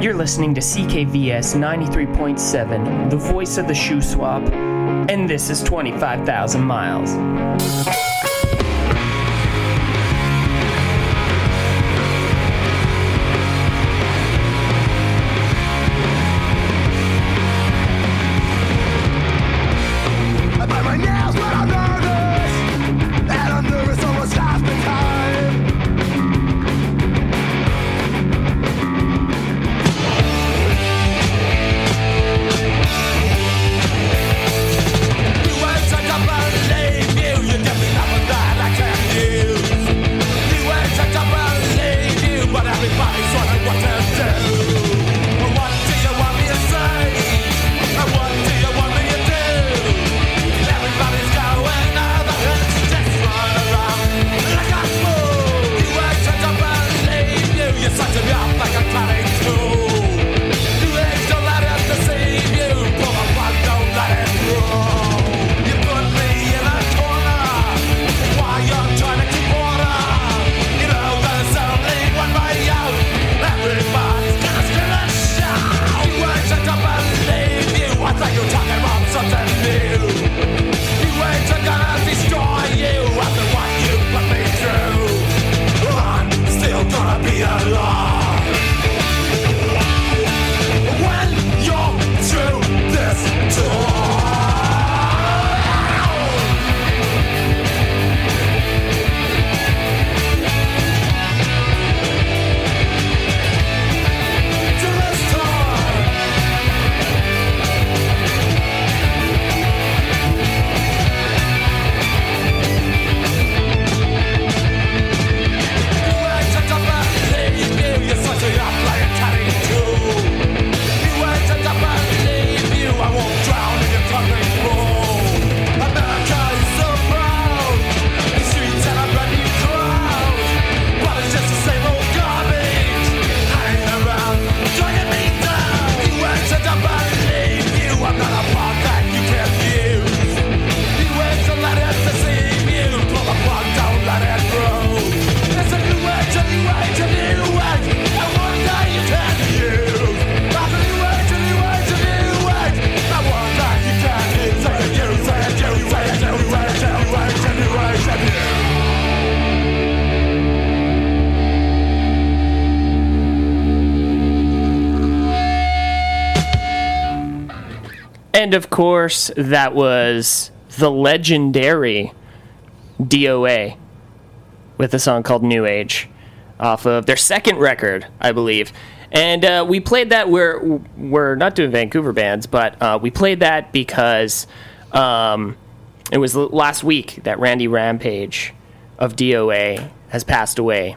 You're listening to CKVS 93.7, the voice of the Shuswap, and this is 25,000 miles. And of course, that was the legendary DOA with a song called New Age off of their second record, I believe. And uh, we played that. We're we're not doing Vancouver bands, but uh, we played that because um, it was last week that Randy Rampage of DOA has passed away.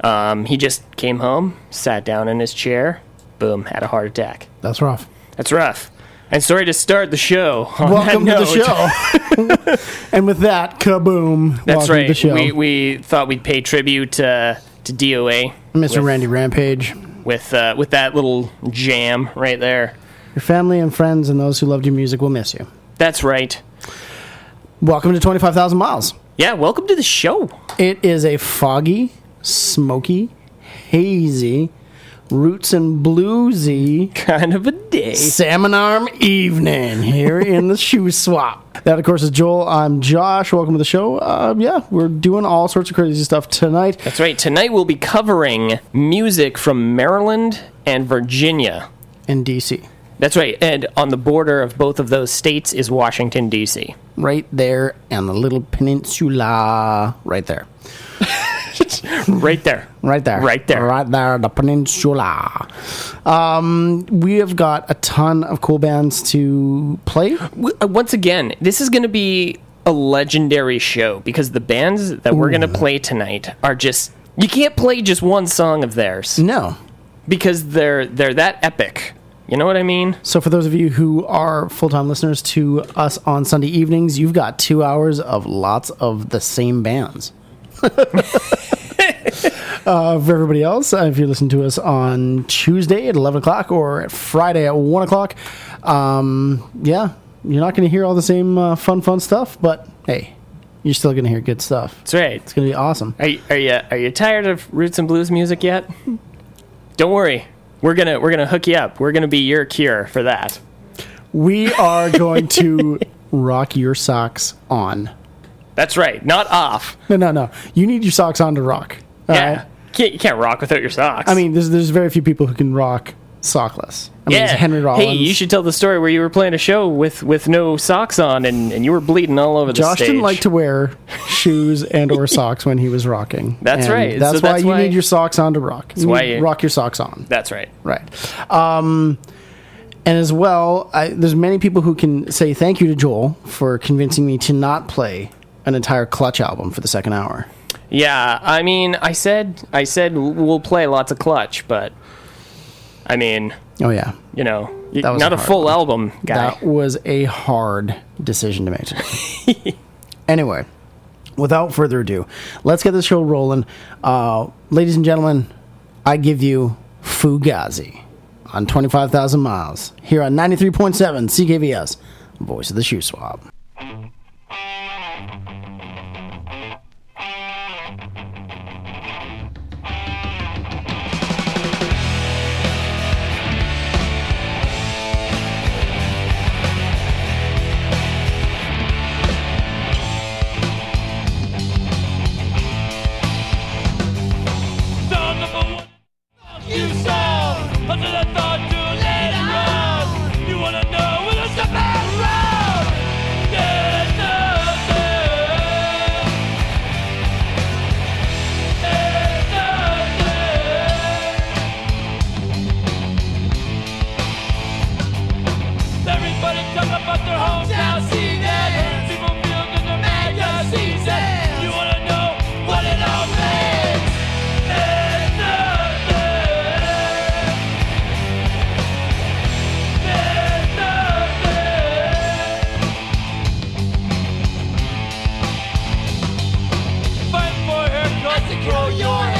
Um, he just came home, sat down in his chair, boom, had a heart attack. That's rough. That's rough. And sorry to start the show. Welcome to the show. and with that, kaboom. That's welcome To right. the show. We, we thought we'd pay tribute uh, to DOA Mr. with- Randy Rampage. with uh, with that little jam right there. Your family and friends and those who loved your music will miss you. That's right. Welcome to 25,000 Miles. Yeah, welcome to the show. It is a foggy, smoky, hazy, roots and bluesy Kind of a day. salmon arm evening here in the Shuswap. That, of course, is Joel. I'm Josh. Welcome to the show. Uh, yeah, we're doing all sorts of crazy stuff tonight. That's right. Tonight we'll be covering music from Maryland and Virginia. and DC. That's right. And on the border of both of those states is Washington, D.C. Right there on the little peninsula. Right there. Right there. Right there. Right there. Right there, the peninsula. Um, we have got a ton of cool bands to play. Uh, Once again, this is going to be a legendary show because the bands that we're going to play tonight are just. You can't play just one song of theirs No. because they're they're that epic. You know what I mean? So, for those of you who are full time listeners to us on Sunday evenings, you've got two hours of lots of the same bands. uh, for everybody else, uh, if you listen to us on Tuesday at 11 o'clock or Friday at 1 o'clock, um, yeah, you're not going to hear all the same uh, fun, fun stuff, but hey, you're still going to hear good stuff. That's right. It's going to be awesome. Are you, are you are you tired of roots and blues music yet? Don't worry, we're gonna we're gonna hook you up. We're gonna be your cure for that. We are going to rock your socks on. That's right, not off. No, no, no. You need your socks on to rock. All yeah, right? Can't, you can't rock without your socks. I mean, there's there's very few people who can rock sockless. I mean, yeah, Henry Rollins. Hey, you should tell the story where you were playing a show with with no socks on and, and you were bleeding all over the Josh stage. didn't like to wear shoes and or socks when he was rocking. That's And right. That's So why that's you why- need your socks on to rock. That's why you- rock your socks on. That's right. Right. Um, and as well, I, there's many people who can say thank you to Joel for convincing me to not play an entire Clutch album for the second hour. Yeah, I mean, I said I said we'll play lots of clutch, but I mean, Oh yeah, you know, That not a a full one. album guy. that was a hard decision to make. anyway, without further ado, let's get this show rolling. Uh, ladies and gentlemen, I give you Fugazi on 25,000 miles here on 93.7 CKVS, voice of the Shuswap. To grow your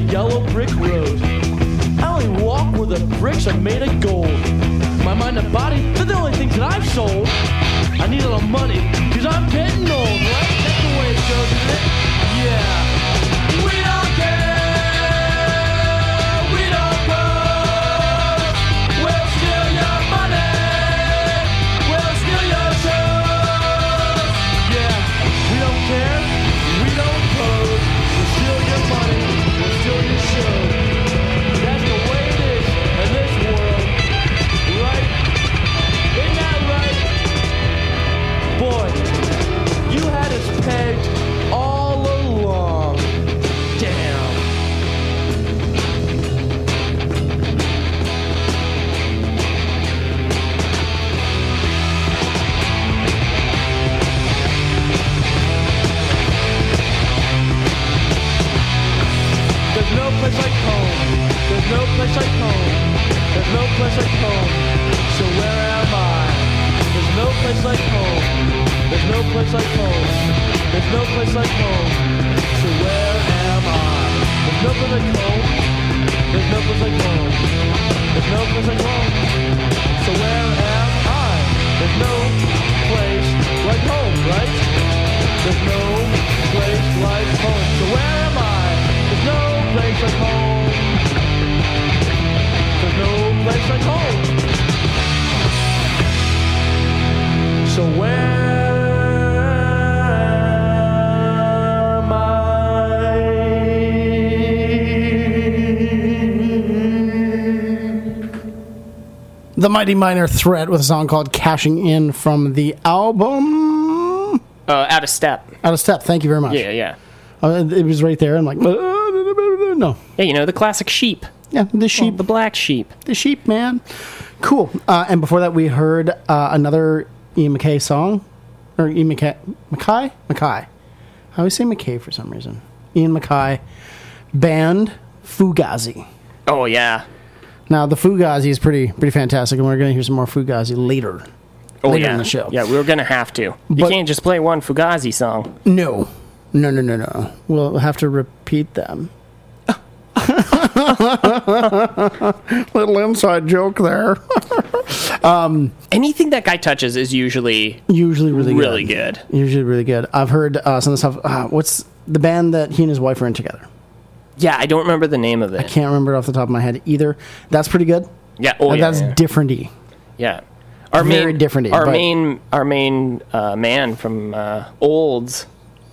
yellow brick road. I only walk where the bricks are made of gold. My mind and body, they're the only things that I've sold. I need a little money, cause I'm getting old, right? That's the way it goes, isn't it? Yeah. We don't care. Place like home. There's no place like home. There's no place like home. So where am I? There's no place like home. There's no place like home. There's no place like home. So where am I? There's no place like home. There's no place like home. There's no place like home. So where am I? There's no place like home, right? There's no place like home. So where am I? There's no place like home. There's no place like home. So where? The Mighty Minor Threat with a song called Cashing In from the album Uh, out of step. Out of Step. Thank you very much. Yeah, yeah. Uh, it was right there. I'm like, "Uh, no. Yeah, you know, the classic sheep. Yeah, the sheep. The black sheep. the sheep, man. Cool. Uh, and before that, we heard uh, another Ian MacKaye song. Or Ian MacKaye. McKay? McKay. I always say McKay for some reason. Ian MacKaye. Band Fugazi. Oh, yeah. Now, the Fugazi is pretty pretty fantastic, and we're going to hear some more Fugazi later. Oh, later yeah. in the show. Yeah, we're going to have to. You But- can't just play one Fugazi song. No. No, no, no, no. We'll have to repeat them. Little inside joke there. Anything that guy touches is usually Usually really good. really good. Usually really good. I've heard uh, some of the stuff. Uh, what's the band that he and his wife are in together? Yeah, I don't remember the name of it. I can't remember it off the top of my head either. That's pretty good. Yeah, oh Uh, yeah, that's yeah. different-y. yeah. Our very main, different, Our but- main, our main uh, man from uh, Olds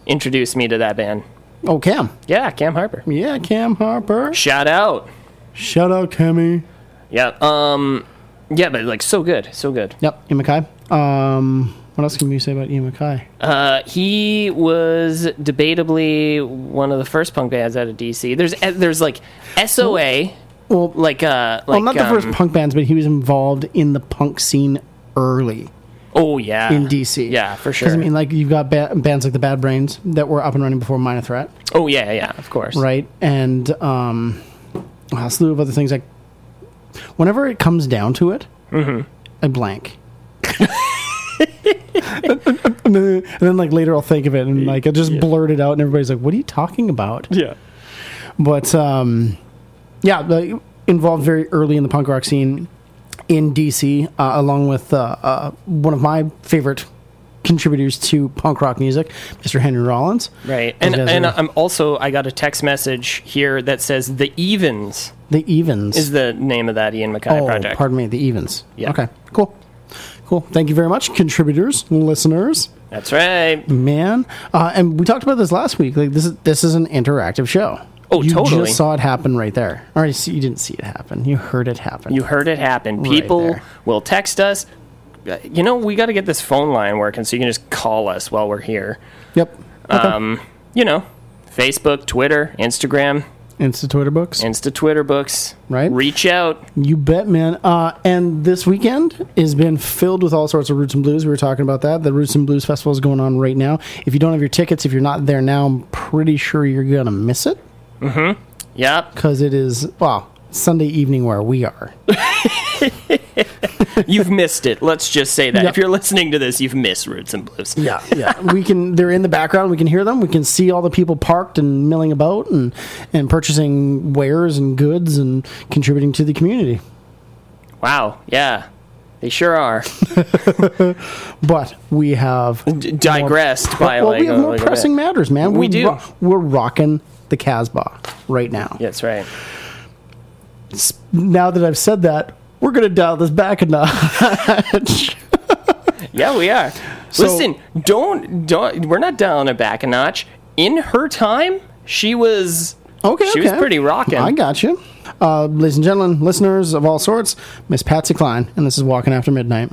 introduced me to that band. Oh, Cam. Yeah, Cam Harper. Yeah, Cam Harper. Shout out. Shout out, Cammy. Yeah. Um. Yeah, but like so good, so good. Yep, Ian MacKaye. Um, what else can we say about Ian MacKaye? Uh, he was debatably one of the first punk bands out of DC. There's eh, there's like SOA, Well, like uh, like well, not the um, first punk bands, but he was involved in the punk scene early Oh yeah, in DC. Yeah, for sure. Because I mean, like you've got ba- bands like the Bad Brains that were up and running before Minor Threat, oh yeah, yeah, of course. right? And um, a slew of other things. Like whenever it comes down to it, Mm-hmm. I blank. and then like later I'll think of it and like I just blurt it out and everybody's like, "What are you talking about?" Yeah. But um, yeah, like, involved very early in the punk rock scene in DC, uh, along with uh, uh, one of my favorite contributors to punk rock music, Mr. Henry Rollins. Right. And and I'm also I got a text message here that says the Evens The Evens. is the name of that Ian MacKaye oh, project. pardon me, the Evens. Yeah. Okay, cool. Cool. Thank you very much, contributors, listeners. That's right. Man, uh, and we talked about this last week. Like this is this is an interactive show. Oh, you totally. just saw it happen right there. Or you see- you didn't see it happen. You heard it happen. You heard it happen. People there. will text us. Uh, You know, we got to get this phone line working so you can just call us while we're here. Yep. Okay. Um, you know, Facebook, Twitter, Instagram, Insta Twitter books. Insta Twitter books. Right. Reach out. You bet, man. Uh, and this weekend has been filled with all sorts of Roots and Blues. We were talking about that. The Roots and Blues Festival is going on right now. If you don't have your tickets, if you're not there now, I'm pretty sure you're going to miss it Mm-hmm. Yep. because it is, well, Sunday evening where we are. you've missed it. Let's just say that. Yep. If you're listening to this, you've missed Roots and Blues. Yeah, yeah. we can. They're in the background. We can hear them. We can see all the people parked and milling about and and purchasing wares and goods and contributing to the community. Wow. Yeah. They sure are. But we have D- digressed by well, like, we have uh, more like a pressing matters, man. We we're do. ro- we're rocking the Casbah right now. That's right. Now that I've said that, we're gonna dial this back a notch. Yeah, we are. So- Listen, don't don't. We're not dialing it back a notch. In her time, she was Okay, She was pretty rocking. I got you. Uh, ladies and gentlemen, listeners of all sorts, Miss Patsy Cline, and this is Walking After Midnight.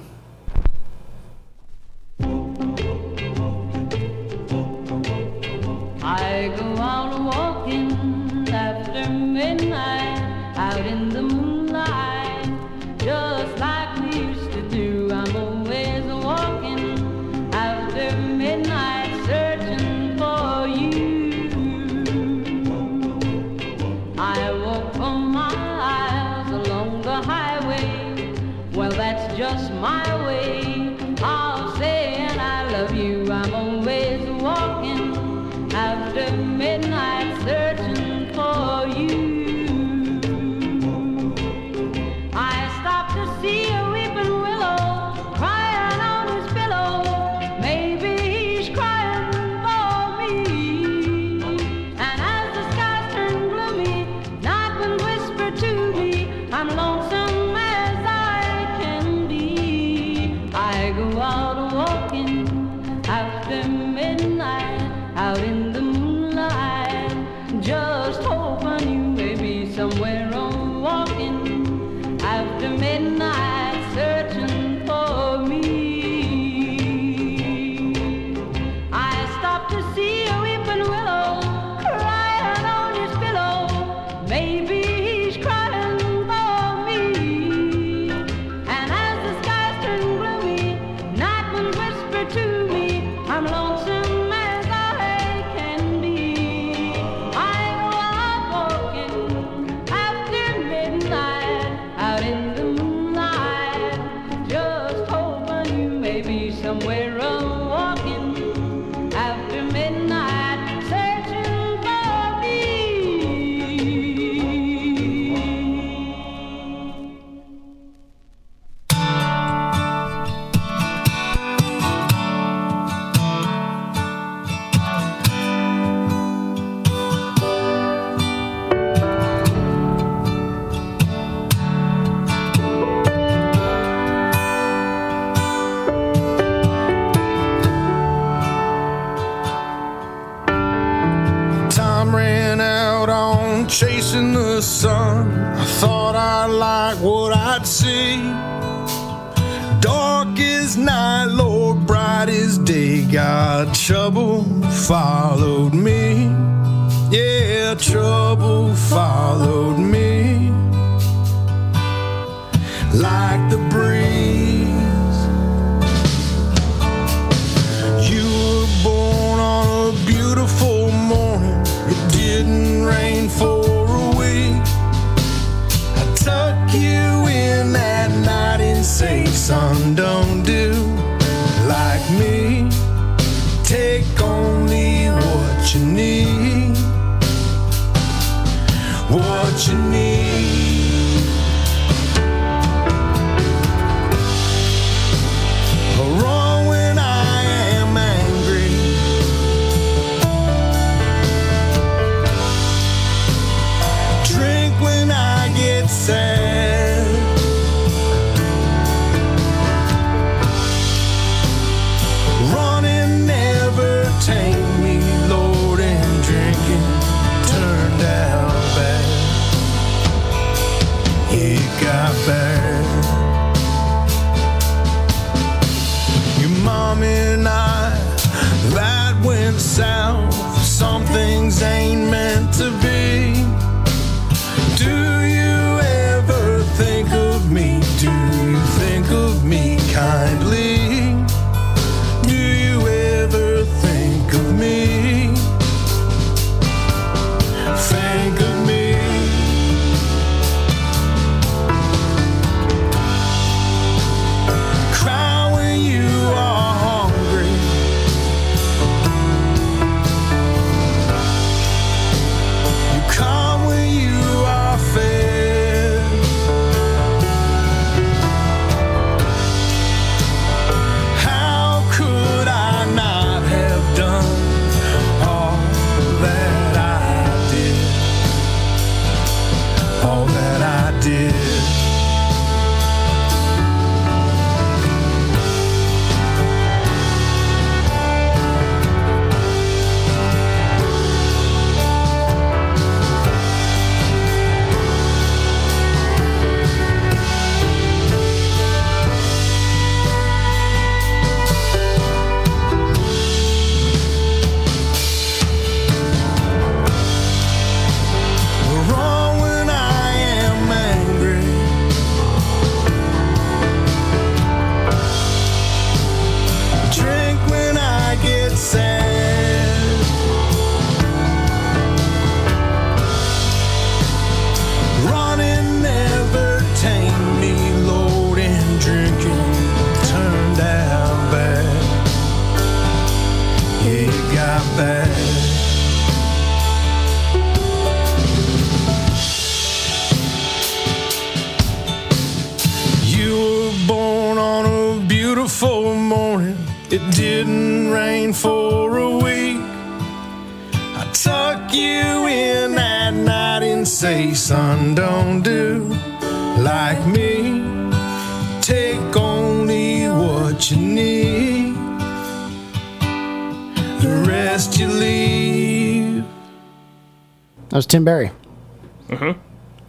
Tim Barry.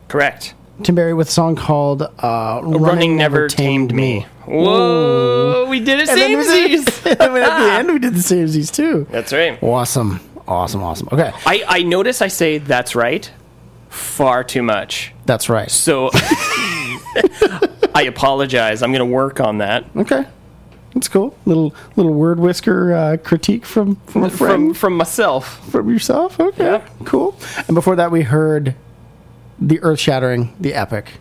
Correct. Tim Barry with a song called uh, Running, Running, never tamed me. Whoa, we did it And then we did- samesies. and then at the end, we did the samesies too. That's right. Awesome. Awesome. Awesome. Okay. I, I notice I say that's right far too much. That's right. So I apologize. I'm going to work on that. Okay. That's cool. Little little word whisker uh, critique from from a friend from myself. from yourself. Okay. Yeah. Cool. And before that, we heard the earth shattering, the epic,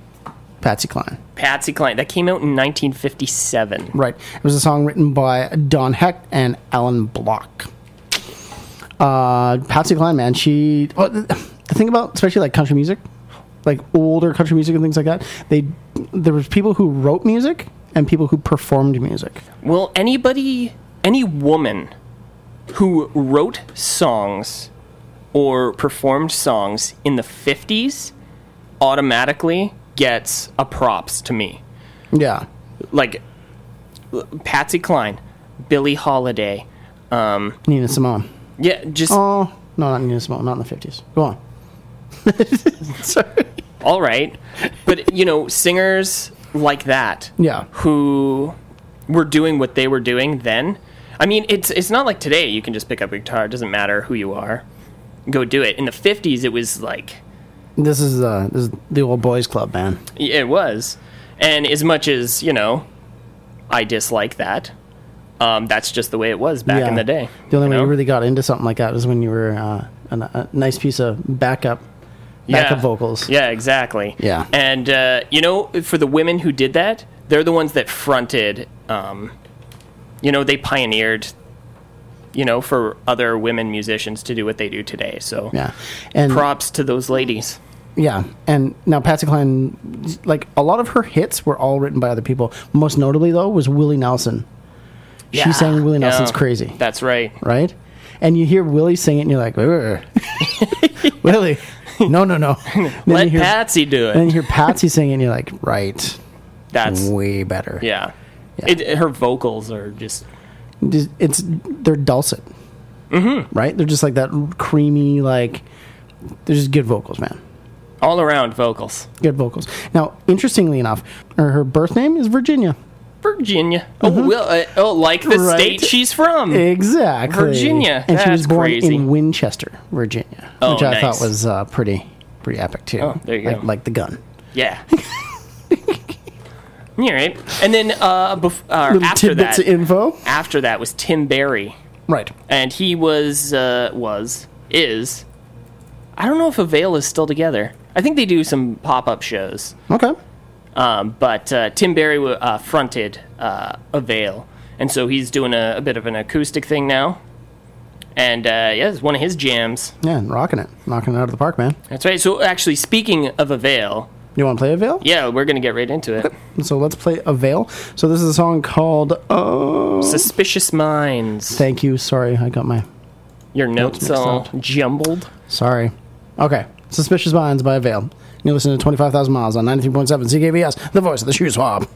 Patsy Cline. Patsy Cline. That came out in 1957. Right. It was a song written by Donn Hecht and Alan Block. Uh, Patsy Cline, man, she. Well, the the thing about especially like country music, like older country music and things like that, they there was people who wrote music and people who performed music. Well, anybody, any woman who wrote songs or performed songs in the 50s automatically gets a props to me. Yeah. Like Patsy Cline, Billie Holiday. Um, Nina Simone. yeah, just Oh no, not Nina Simone. Not in the fifties. Go on. Sorry. all right. But, you know, singers like that Yeah. who were doing what they were doing then. I mean, it's it's not like today you can just pick up a guitar, it doesn't matter who you are. Go do it. In the 50s it was like This is uh this is the old boys club, man. it was. And as much as, you know, I dislike that, um, that's just the way it was back in the day. The only you way know? you really got into something like that was when you were uh, a, a nice piece of backup, backup vocals. Yeah, exactly. Yeah. And uh, you know, for the women who did that, they're the ones that fronted. Um, you know, they pioneered. You know, for other women musicians to do what they do today. So, Yeah, and props to those ladies. yeah, and now Patsy Cline, like a lot of her hits were all written by other people. Most notably, though, was Willie Nelson. Yeah. She sang Willie Nelson's "Crazy," That's right. right? And you hear Willie sing it, and you're like. Willie, no, no, no. Let hear, Patsy do And then you hear Patsy singing, and you're like, right, That's way better. yeah. Yeah. It, her vocals are just Just- it's they're dulcet, mm-hmm. right? They're just like that creamy, like they're just good vocals, man. all around vocals. Good vocals. Now, interestingly enough, her, her birth name is Virginia. Virginia. Oh, well, uh, oh, like the Mm-hmm. Right. state she's from. Exactly, Virginia. and she was born crazy. in Winchester, Virginia, Oh, which I nice. thought was uh, pretty pretty epic too. Oh, there you like, go. like the gun. Yeah. All right. And then uh, bef- uh, after that, info. after that was Tim Barry, Right. and he was uh, was is. I don't know if Avail is still together. I think they do some pop up shows. Okay. Um, but uh, Tim Barry uh, fronted uh, Avail, and so he's doing a, a bit of an acoustic thing now. And uh, yeah, it's one of his jams. Yeah, and rocking it, knocking it out of the park, man. That's right. So actually, speaking of Avail, You want to play Avail? yeah, we're gonna get right into it. So let's play Avail. So this is a song called. Uh, Suspicious Minds. thank you. Sorry, I got my. Your notes mixed all up. jumbled. Sorry. Okay. Suspicious Minds by Veil. You listen to 25,000 Miles on 93.7 CKVS, the voice of the Shuswap.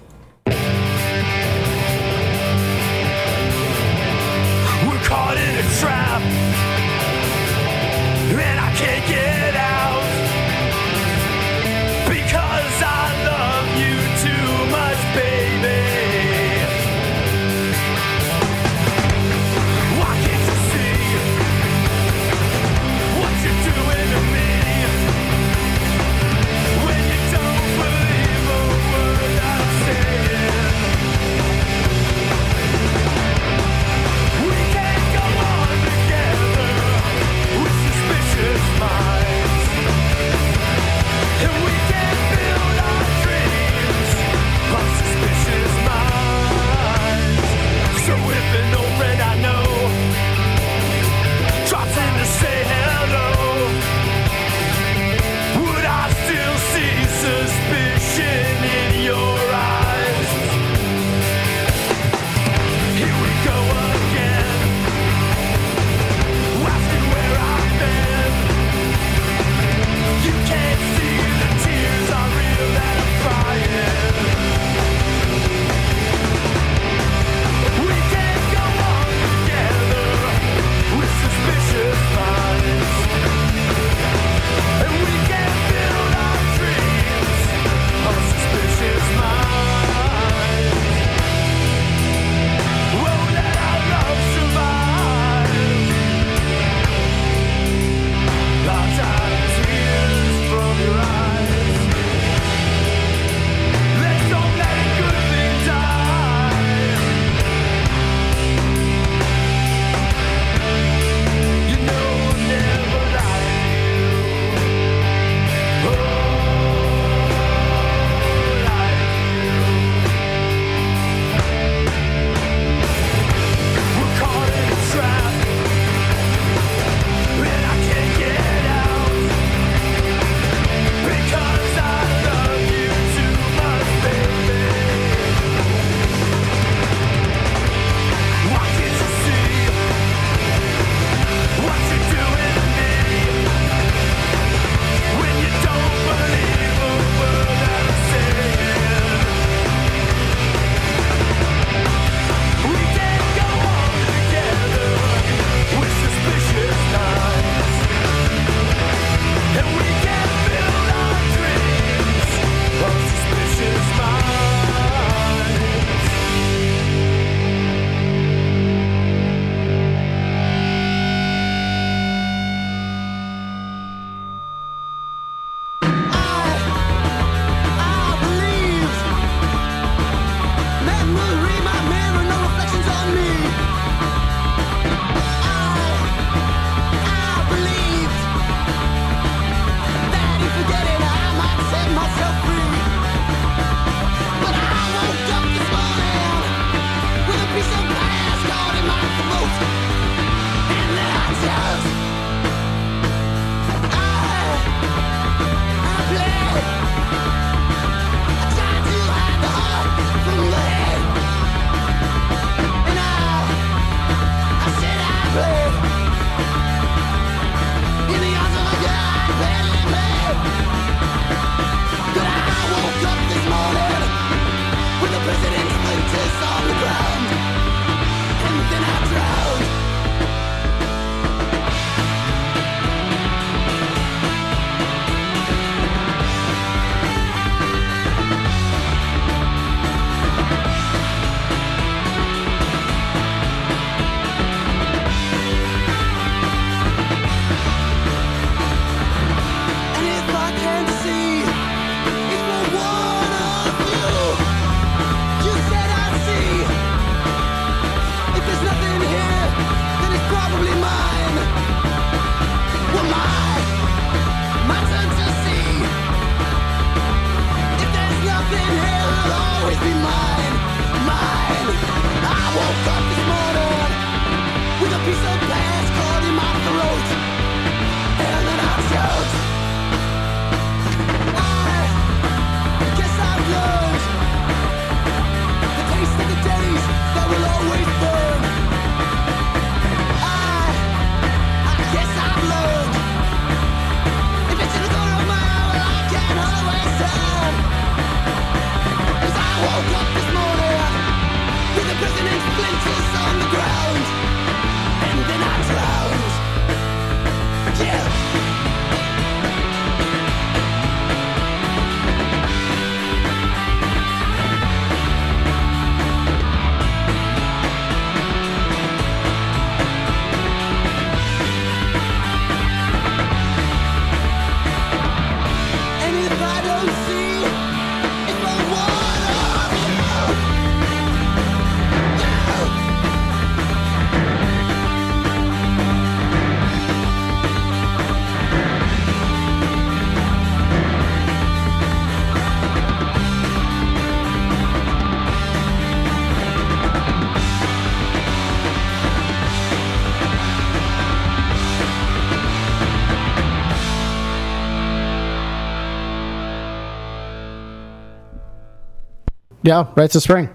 Yeah, Rites of Spring.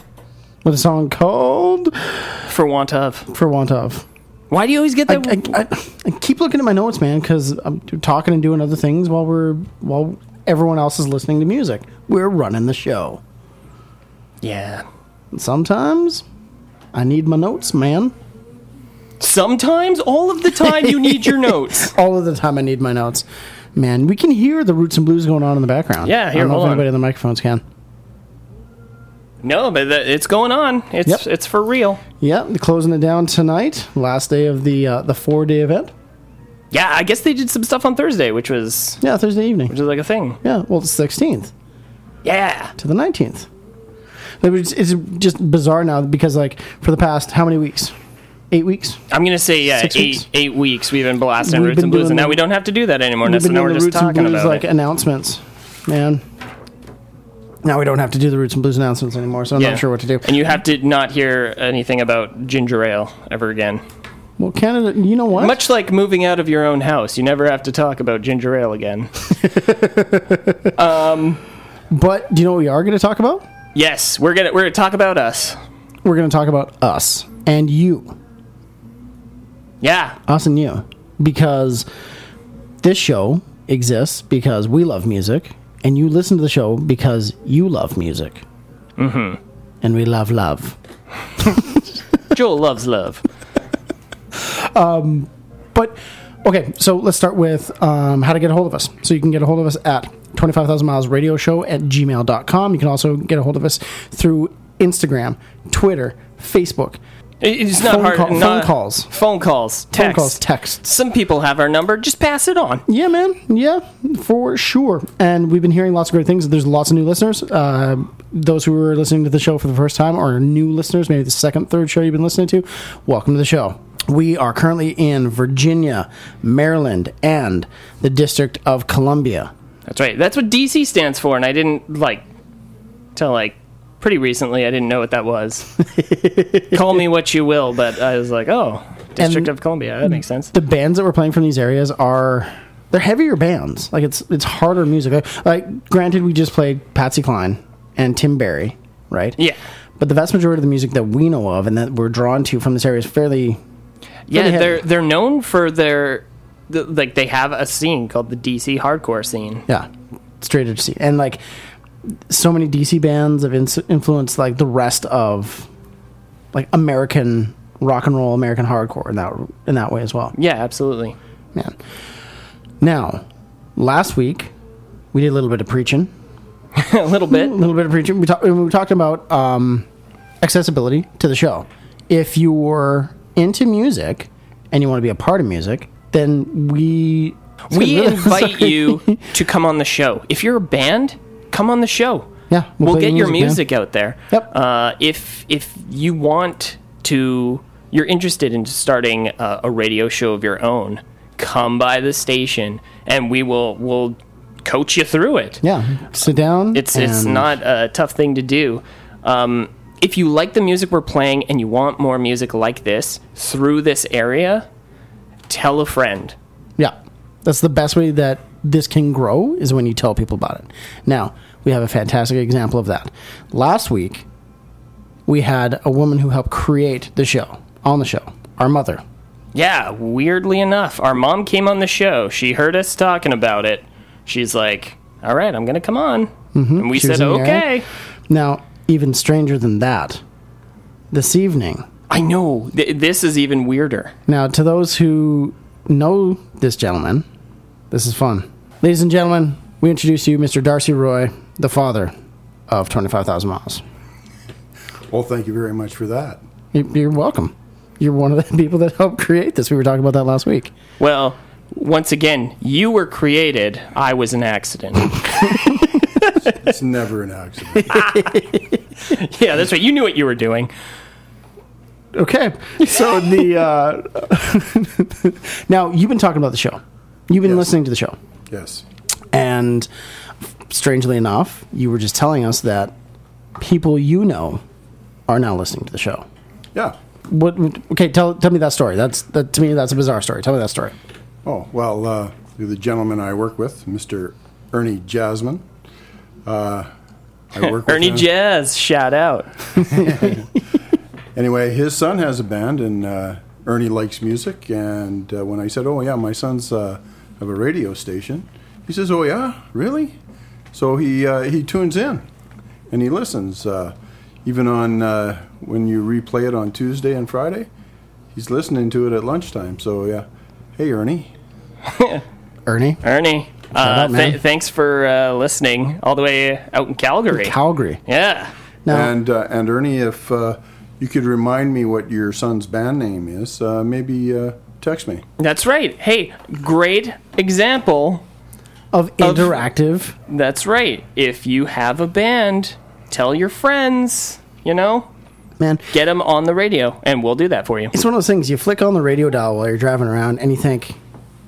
With a song called For want of. For Want of. Why do you always get I, that? I, I, I keep looking at my notes, man, because I'm talking and doing other things while we're while everyone else is listening to music. We're running the show. yeah. Sometimes I need my notes, man. Sometimes, all of the time, you need your notes. All of the time I need my notes. Man, we can hear the roots and blues going on in the background. Yeah, I don't know hold if on. anybody on the microphones can. No, but th- it's going on. It's Yep. it's for real. Yeah, they're closing it down tonight. Last day of the uh, the four day event. Yeah, I guess they did some stuff on Thursday, which was Yeah, Thursday evening. which is like a thing. Yeah, well, it's sixteenth Yeah. to the nineteenth. It's, it's just bizarre now because, like, for the past how many weeks? Eight weeks. I'm gonna say yeah, Six eight weeks? eight weeks we've been blasting We've roots been and blues, doing and now the- we don't have to do that anymore. We've So been now doing we're the just roots and talking blues about like it. announcements, man. Now we don't have to do the roots and blues announcements anymore, so I'm Yeah. not sure what to do. And you have to not hear anything about ginger ale ever again. Well, Canada, you know what? Much like moving out of your own house, you never have to talk about ginger ale again. Um, but do you know what we are going to talk about? yes, we're gonna we're gonna talk about us. We're going to talk about us and you, Yeah, us and you, because this show exists because we love music, and you listen to the show because you love music. Mm-hmm. And we love love. Joel loves love. But okay, so let's start with um, how to get a hold of us. So you can get a hold of us at 25,000 miles radio show at gmail.com. You can also get a hold of us through Instagram, Twitter, Facebook, It's not Phone hard. call- phone calls. Phone calls. Text. phone calls, texts. Some people have our number. Just pass it on. Yeah, man. Yeah, for sure. And we've been hearing lots of great things. There's lots of new listeners. Uh, those who are listening to the show for the first time or new listeners, maybe the second, third show you've been listening to, welcome to the show. We are currently in Virginia, Maryland, and the District of Columbia. That's right. That's what DC stands for, and I didn't like till like pretty recently. I didn't know what that was. Call me what you will, but I was like, oh, District And- of Columbia. That makes sense. the bands that we're playing from these areas are they're heavier bands. Like it's it's harder music. Like, like granted, we just played Patsy Cline and Tim Barry, right? Yeah. But the vast majority of the music that we know of and that we're drawn to from this area is fairly Yeah, Pretty they're they're known for their the, like they have a scene called the DC hardcore scene. yeah straight edge scene. And like so many DC bands have influenced like the rest of like American rock and roll, American hardcore in that in that way as well. Yeah, absolutely. Man. Now, last week we did a little bit of preaching. a little bit. a little bit of preaching. We, talk, we were talking about um, accessibility to the show. If you're into music and you want to be a part of music, then we We Really? invite Sorry. you to come on the show. If you're a band, come on the show. Yeah, we'll we'll, get your music, man. music out there. Yep. Uh, if if you want to, you're interested in starting a, a radio show of your own. Come by the station, and we will will coach you through it. yeah sit down. It's it's not a tough thing to do. Um, if you like the music we're playing and you want more music like this through this area, tell a friend. Yeah, that's the best way that this can grow is when you tell people about it. Now we have a fantastic example of that. Last week we had a woman who helped create the show on the show. Our mother. Yeah, weirdly enough, our mom came on the show. She heard us talking about it. She's like, "All right, I'm gonna come on," mm-hmm. and we She said, in the area. "Okay." Now, even stranger than that, this evening I know th- this is even weirder. Now, to those who know this gentleman, this is fun. Ladies and gentlemen, we introduce you Mr. Darcy Roy, the father of 25,000 Miles. Well, thank you very much for that. You- You're welcome. You're one of the people that helped create this. We were talking about that last week. Well, once again, you were created. I was an accident. It's never an accident. yeah, that's right. You knew what you were doing. Okay. So the uh, now you've been talking about the show. You've been Yes. listening to the show, yes. and strangely enough, you were just telling us that people you know are now listening to the show. Yeah. What? Okay, tell tell me that story. That's that to me. That's a bizarre story. Tell me that story. Oh, well, uh, the gentleman I work with, Mr. Ernie Jasmine, uh, I work with Ernie him. Jazz, shout out. Anyway, his son has a band, and uh, Ernie likes music. And uh, when I said, "Oh yeah, my son's uh, have a radio station," he says, "Oh yeah, really?" So he uh, he tunes in, and he listens. Uh, even on uh, when you replay it on Tuesday and Friday, he's listening to it at lunchtime. So yeah, hey Ernie. Ernie, Ernie, uh, th- thanks for uh, listening all the way out in Calgary. Calgary. yeah. Now, And uh, and Ernie, if uh, you could remind me what your son's band name is, uh, maybe uh, text me. That's right. Hey, great example. Of interactive, That's right. If you have a band, tell your friends, you know, man. get them on the radio, and we'll do that for you. It's one of those things you flick on the radio dial while you're driving around, and you think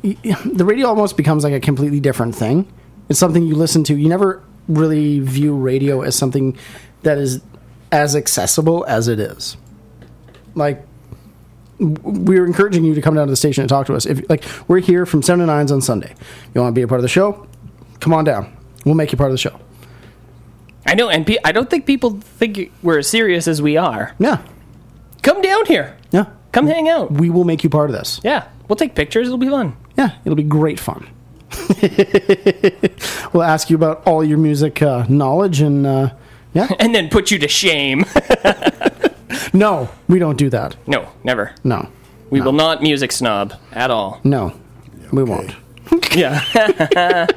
the radio almost becomes like a completely different thing. It's something you listen to. You never really view radio as something that is as accessible as it is. Like we're encouraging you to come down to the station and talk to us. If like we're here from seven to nines on Sunday, you want to be a part of the show? Come on down. We'll make you part of the show. I know, and pe- I don't think people think we're as serious as we are. Yeah, Come down here. yeah. Come hang out. We will make you part of this. Yeah, we'll take pictures. It'll be fun. Yeah, it'll be great fun. we'll ask you about all your music uh, knowledge and uh, yeah. And then put you to shame. No, we don't do that. no, never. No, We will not music snob at all. no, we won't. Yeah.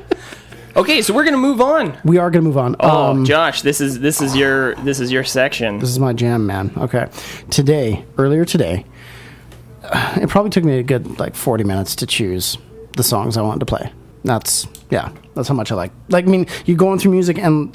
okay, so we're gonna move on. We are going to move on. Oh, Um, Josh, this is this is your this is your section. this is my jam, man. Okay, today, earlier today, uh, it probably took me a good like forty minutes to choose the songs I wanted to play. That's yeah, that's how much I like. Like, I mean, you're going through music and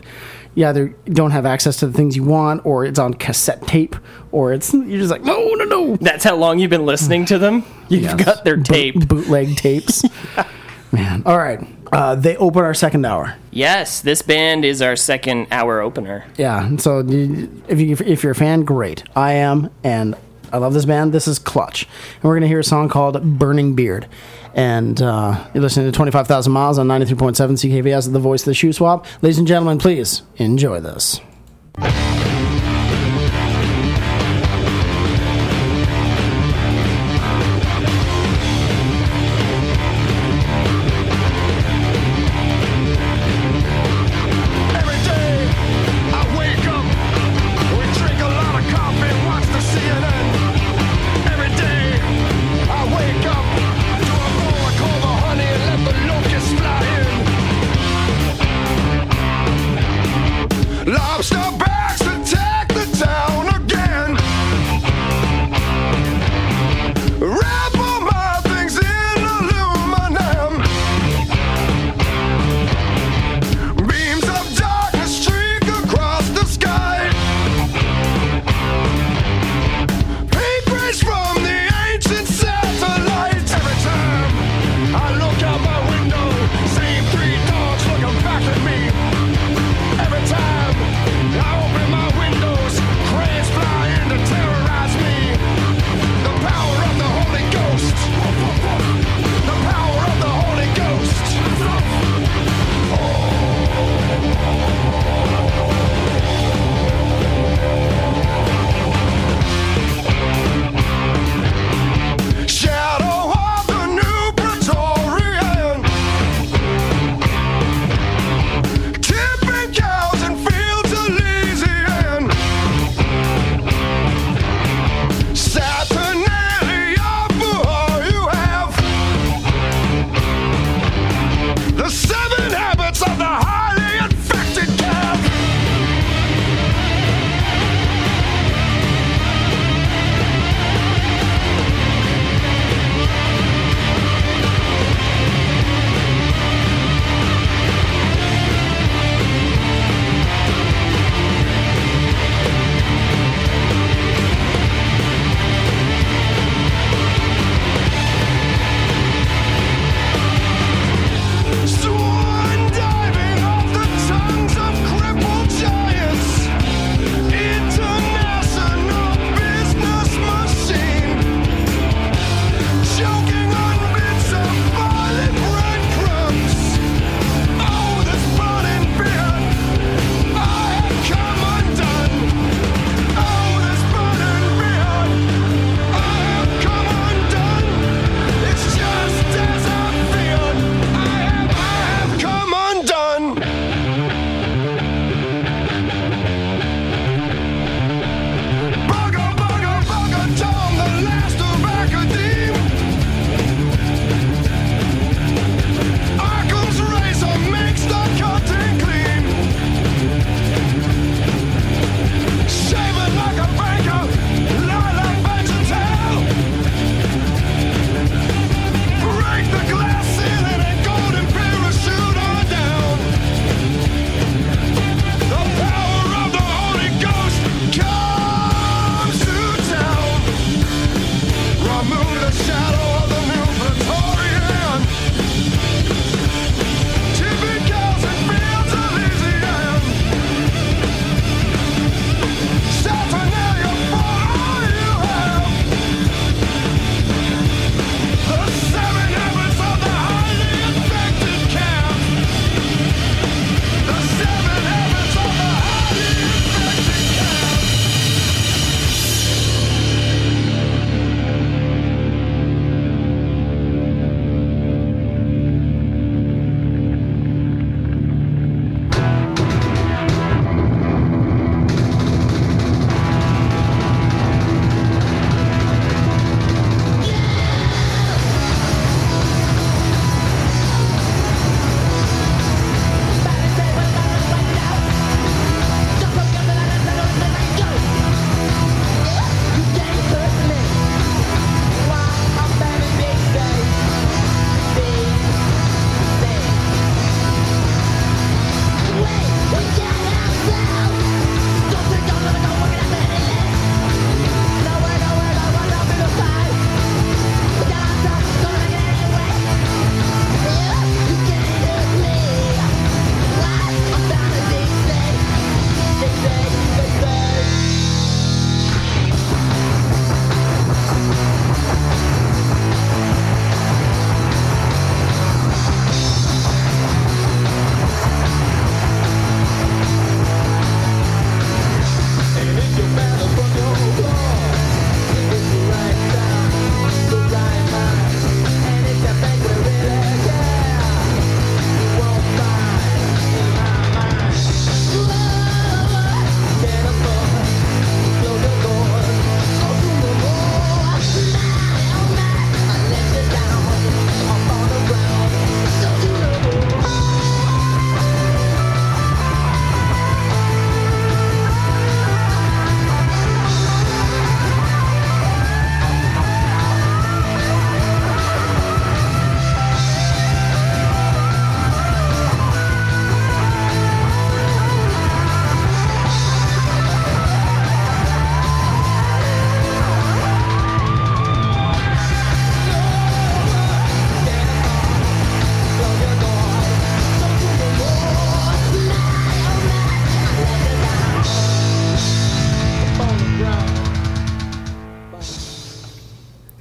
you either don't have access to the things you want, or it's on cassette tape, or it's you're just like no, no, no. That's how long you've been listening to them. You've Yes. got their tape. bootleg tapes. Man, all right. Uh, they open our second hour. Yes, this band is our second hour opener. Yeah. So if you if you're a fan, great. I am, and I love this band. This is Clutch, and we're gonna hear a song called "Burning Beard." And uh, you're listening to 25,000 Miles on 93.7 CKVS, the voice of the Shuswap. Ladies and gentlemen, please enjoy this.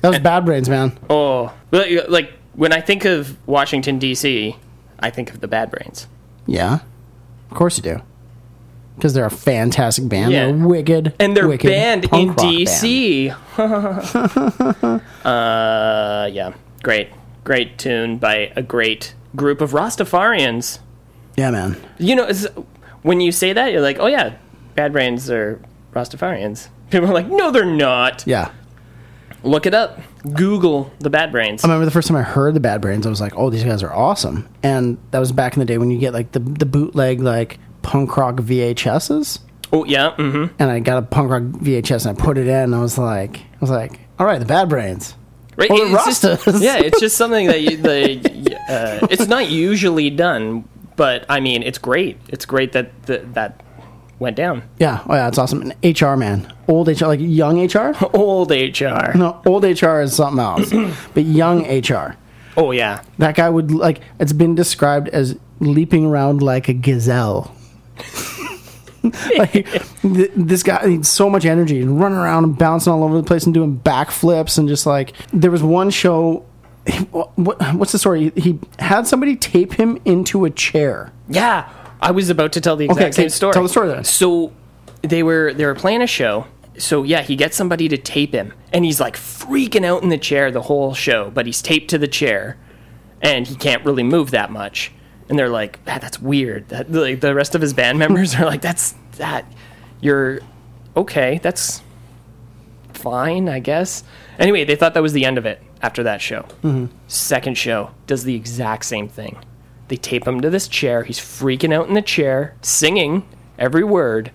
That was Bad Brains, man. Oh, like, like when I think of Washington D.C., I think of the Bad Brains. Yeah, of course you do. Because they're a fantastic band. Yeah. They're wicked, And they're wicked banned in. D.C. uh, yeah, great, great tune by a great group of Rastafarians. Yeah, man. You know, when you say that, you're like, oh yeah, Bad Brains are Rastafarians. People are like, no, they're not. Yeah. Look it up. Google the Bad Brains. I remember the first time I heard the Bad Brains, I was like, "Oh, these guys are awesome!" And that was back in the day when you get like the the bootleg like punk rock VHSs. oh yeah, mm-hmm. And I got a punk rock VHS and I put it in. and I was like, I was like, "All right, the Bad Brains." Right? The it's just- yeah, it's just something that you, the uh, it's not usually done, but I mean, it's great. It's great that that, that went down. Yeah, oh yeah, it's awesome. And HR man, old HR, like young HR. Old HR. No, old HR is something else, but young HR. Oh yeah. That guy would like. It's been described as leaping around like a gazelle. like th- this guy he had so much energy and running around and bouncing all over the place and doing backflips and just like there was one show. What, what's the story? He had somebody tape him into a chair. Yeah, I was about to tell the exact Okay, same story. tell the story then. So they were they were playing a show. So yeah, he gets somebody to tape him, and he's like freaking out in the chair the whole show, but he's taped to the chair, and he can't really move that much. And they're like, ah, "That's weird." That, like, the rest of his band members are like, "That's that. You're okay. That's fine, I guess." Anyway, they thought that was the end of it after that show. Mm-hmm. Second show does the exact same thing. They tape him to this chair. He's freaking out in the chair, singing every word,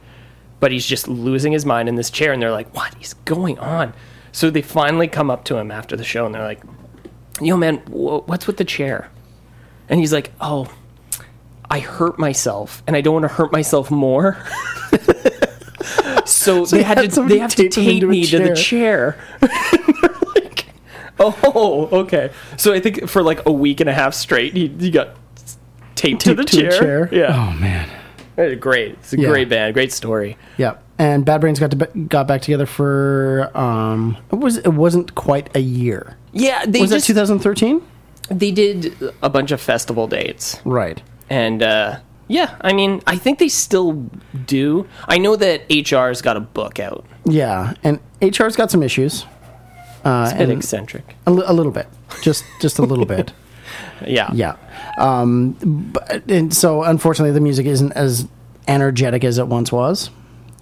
but he's just losing his mind in this chair. And they're like, "What is going on?" So they finally come up to him after the show, and they're like, "Yo, man, wh- what's with the chair?" And he's like, "Oh, I hurt myself, and I don't want to hurt myself more." so, they he had, had to they have to tape him tape into a me to the chair. Like, oh, okay. So I think for like a week and a half straight, he, he got taped, to the Taped to chair. chair? Yeah, Oh man. Uh, great. It's a Yeah. great band, great story. Yeah, and Bad Brains got to be- got back together for um, it was it wasn't quite a year. Yeah, they Was that just 2013? they did a bunch of festival dates, Right. and uh, yeah, I mean, I think they still do. I know that HR's got a book out. Yeah, and HR's got some issues. Uh, It's a bit and eccentric. a, li- a little bit, just just a little bit. Yeah, Yeah. Um, but, and so unfortunately, the music isn't as energetic as it once was.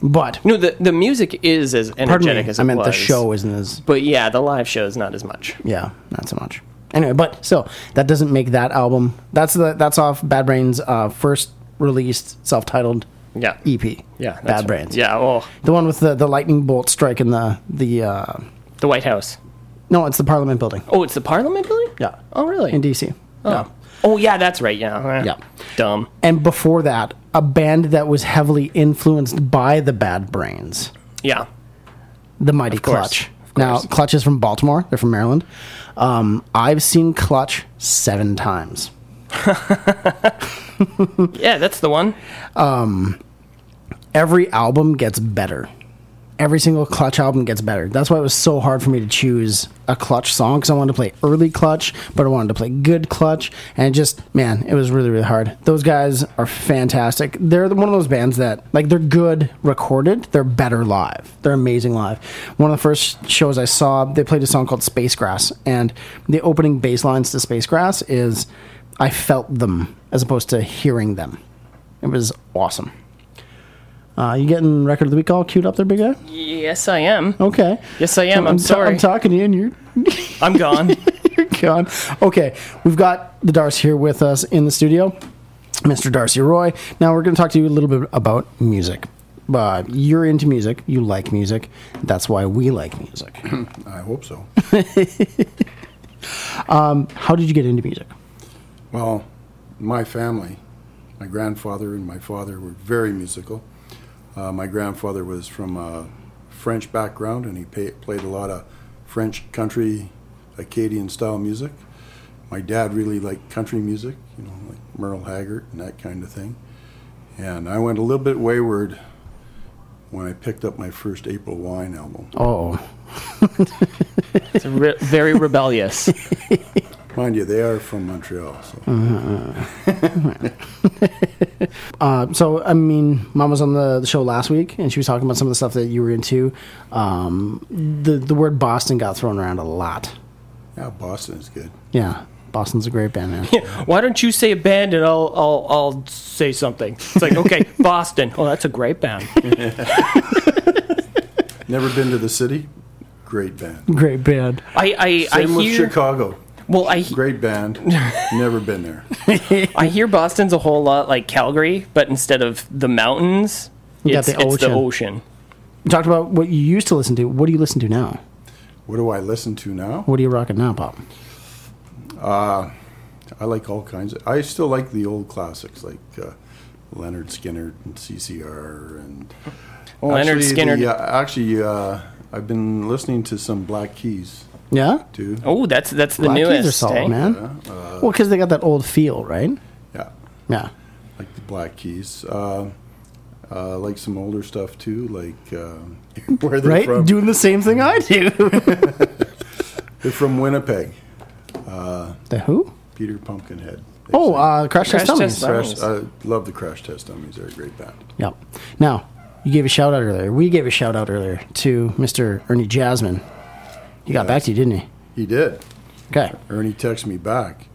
But No, the the music is as pardon me, energetic as it I meant the was. show isn't as But yeah, the live show is not as much. yeah, not so much. Anyway, but still, that doesn't make that album. That's the that's off Bad Brains' uh, first released self-titled Yeah, EP. yeah, Bad Brains. Yeah, oh, the one with the, the lightning bolt striking the the. Uh, the White House. no, it's the Parliament Building. Oh, it's the Parliament building. Yeah, Oh, really? in DC. Oh. Yeah. Oh, yeah, that's right. Yeah. Yeah. Dumb. And before that, a band that was heavily influenced by the Bad Brains, Yeah. the Mighty course, Clutch. of Now, course. Clutch is from Baltimore. They're from Maryland. Um, I've seen Clutch seven times. Yeah, that's the one. Every album gets better. Every single Clutch album gets better. That's why it was so hard for me to choose a Clutch song because I wanted to play early Clutch, but I wanted to play good Clutch, and just man, it was really really hard. Those guys are fantastic. They're one of those bands that like they're good recorded, they're better live. They're amazing live. One of the first shows I saw, they played a song called Space Grass, and the opening bass lines to Space Grass is I felt them as opposed to hearing them. It was awesome. Uh, you getting record of the week all queued up there, big guy? Yes, I am. Okay. Yes, I am. I'm ta- sorry. I'm talking to you, and you're I'm gone. you're gone. Okay, we've got the Darcy here with us in the studio, Mr. Darcy Roy. Now we're going to talk to you a little bit about music. Uh, you're into music. You like music. That's why we like music. I hope so. How did you get into music? Well, my family, my grandfather and my father were very musical. Uh, my grandfather was from a French background, and he pay, played a lot of French country, Acadian style music. My dad really liked country music, you know, like Merle Haggard and that kind of thing. And I went a little bit wayward when I picked up my first April Wine album. Oh, It's re- very rebellious. Mind you, they are from Montreal. So uh, so I mean, Mom was on the, the show last week, and she was talking about some of the stuff that you were into. Um, the the word Boston got thrown around a lot. yeah, Boston is good. Yeah, Boston's a great band, man. Why don't you say a band and I'll I'll I'll say something? It's like okay, Boston. Oh, that's a great band. Never been to the city. Great band. great band. I I, I with hear Chicago. Well I Great band. Never been there. I hear Boston's a whole lot like Calgary, but instead of the mountains, You got it's, the it's the ocean. ocean. We talked about what you used to listen to. What do you listen to now? What do I listen to now? What are you rocking now, Pop? I like all kinds. Of, I still like the old classics like uh, Lynyrd Skynyrd and CCR and Lynyrd Actually, Skynyrd. the, uh, actually, uh, I've been listening to some Black Keys Yeah, too. oh, that's that's the Black Keys newest. are solid, eh? man. well, because they got that old feel, right? Yeah, Yeah. like the Black Keys. Uh, uh, like some older stuff too, like uh, where they're Right? from. Doing the same thing I do. they're from Winnipeg. the who? Peter Pumpkinhead. Oh, uh, Crash Test Crash Dummies. Test Dummies. Crash, I love the Crash Test Dummies. They're a great band. Yep. Now, you gave a shout out earlier. We gave a shout out earlier to Mr. Ernie Jasmine. He got back to you, didn't he? He did. Okay. Ernie texted me back.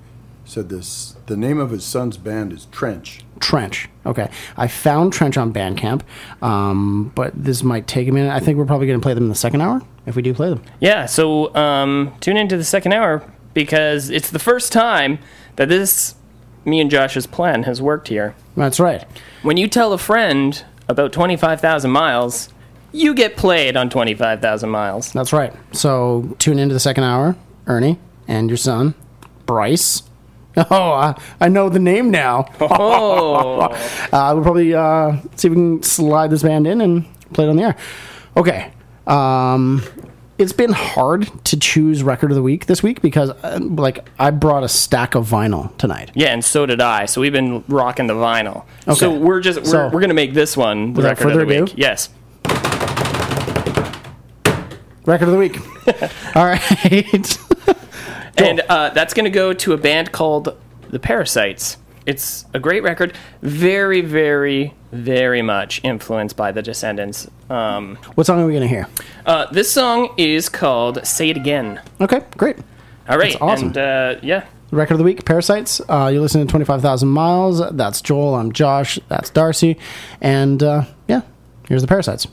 Said this. The name of his son's band is Trench. Trench. Okay. I found Trench on Bandcamp, um, but this might take a minute. I think we're probably going to play them in the second hour if we do play them. Yeah, so um, tune into the second hour because it's the first time that this me and Josh's plan has worked here. That's right. When you tell a friend about 25,000 miles, you get played on 25,000 miles. That's right. So tune into the second hour, Ernie and your son, Bryce. Oh, I, I know the name now. Oh, Uh, we'll probably uh, see if we can slide this band in and play it on the air. Okay. Um, it's been hard to choose record of the week this week because, uh, like, I brought a stack of vinyl tonight. yeah, and so did I. So we've been rocking the vinyl. Okay. So we're just we're, So- we're gonna make this one the record of the ado? week. Yes. Record of the week. All right. And uh, that's going to go to a band called The Parasites. It's a great record, very, very, very much influenced by The Descendents. Um, what song are we going to hear? uh, this song is called "Say It Again." Okay, great. All right, That's awesome. and uh, yeah, Record of the week, Parasites. Uh, you're listening to 25,000 Miles. That's Joel. I'm Josh. That's Darcy. And uh, yeah, here's the Parasites.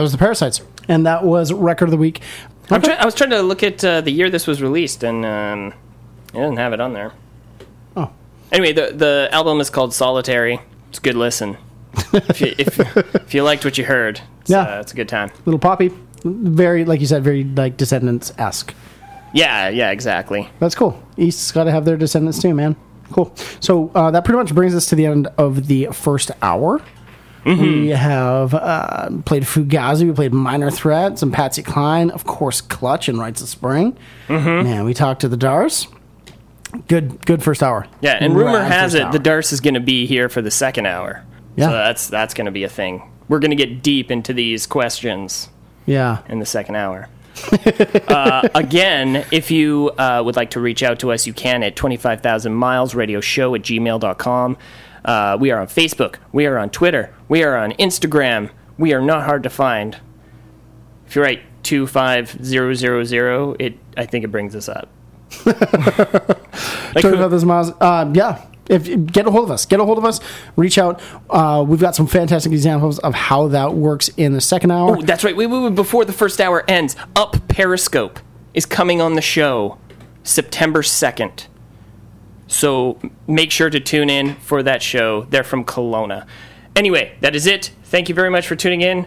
That was the Parasites, and that was record of the week. I'm try- I was trying to look at uh, the year this was released, and um, it doesn't have it on there. Oh. Anyway, the the album is called Solitary. It's a good listen. if, you, if, if you liked what you heard, it's, Yeah. uh, it's a good time. Little Poppy, very like you said, very like Descendents esque. Yeah, yeah, exactly. That's cool. East's got to have their Descendents too, man. Cool. So uh, that pretty much brings us to the end of the first hour. We have uh, played Fugazi, we played Minor Threat, some Patsy Cline, of course, Clutch and Rites of Spring. Man, we talked to the Dars. Good, good first hour. Yeah, and rumor has it hour. the Darce is going to be here for the second hour. Yeah. So that's that's going to be a thing. We're going to get deep into these questions Yeah. in the second hour. uh, again, if you uh, would like to reach out to us, you can at 25,000 miles radio show at gmail.com. Uh, we are on Facebook. We are on Twitter. We are on Instagram. We are not hard to find. If you write 25000, it I think it brings us up. like, Talking about this, Miles. Uh, yeah. If get a hold of us, get a hold of us. Reach out. Uh, we've got some fantastic examples of how that works in the second hour. Oh, that's right. Wait, wait, before the first hour ends, Up Periscope is coming on the show September 2nd. So make sure to tune in for that show. They're from Kelowna. Anyway, that is it. Thank you very much for tuning in.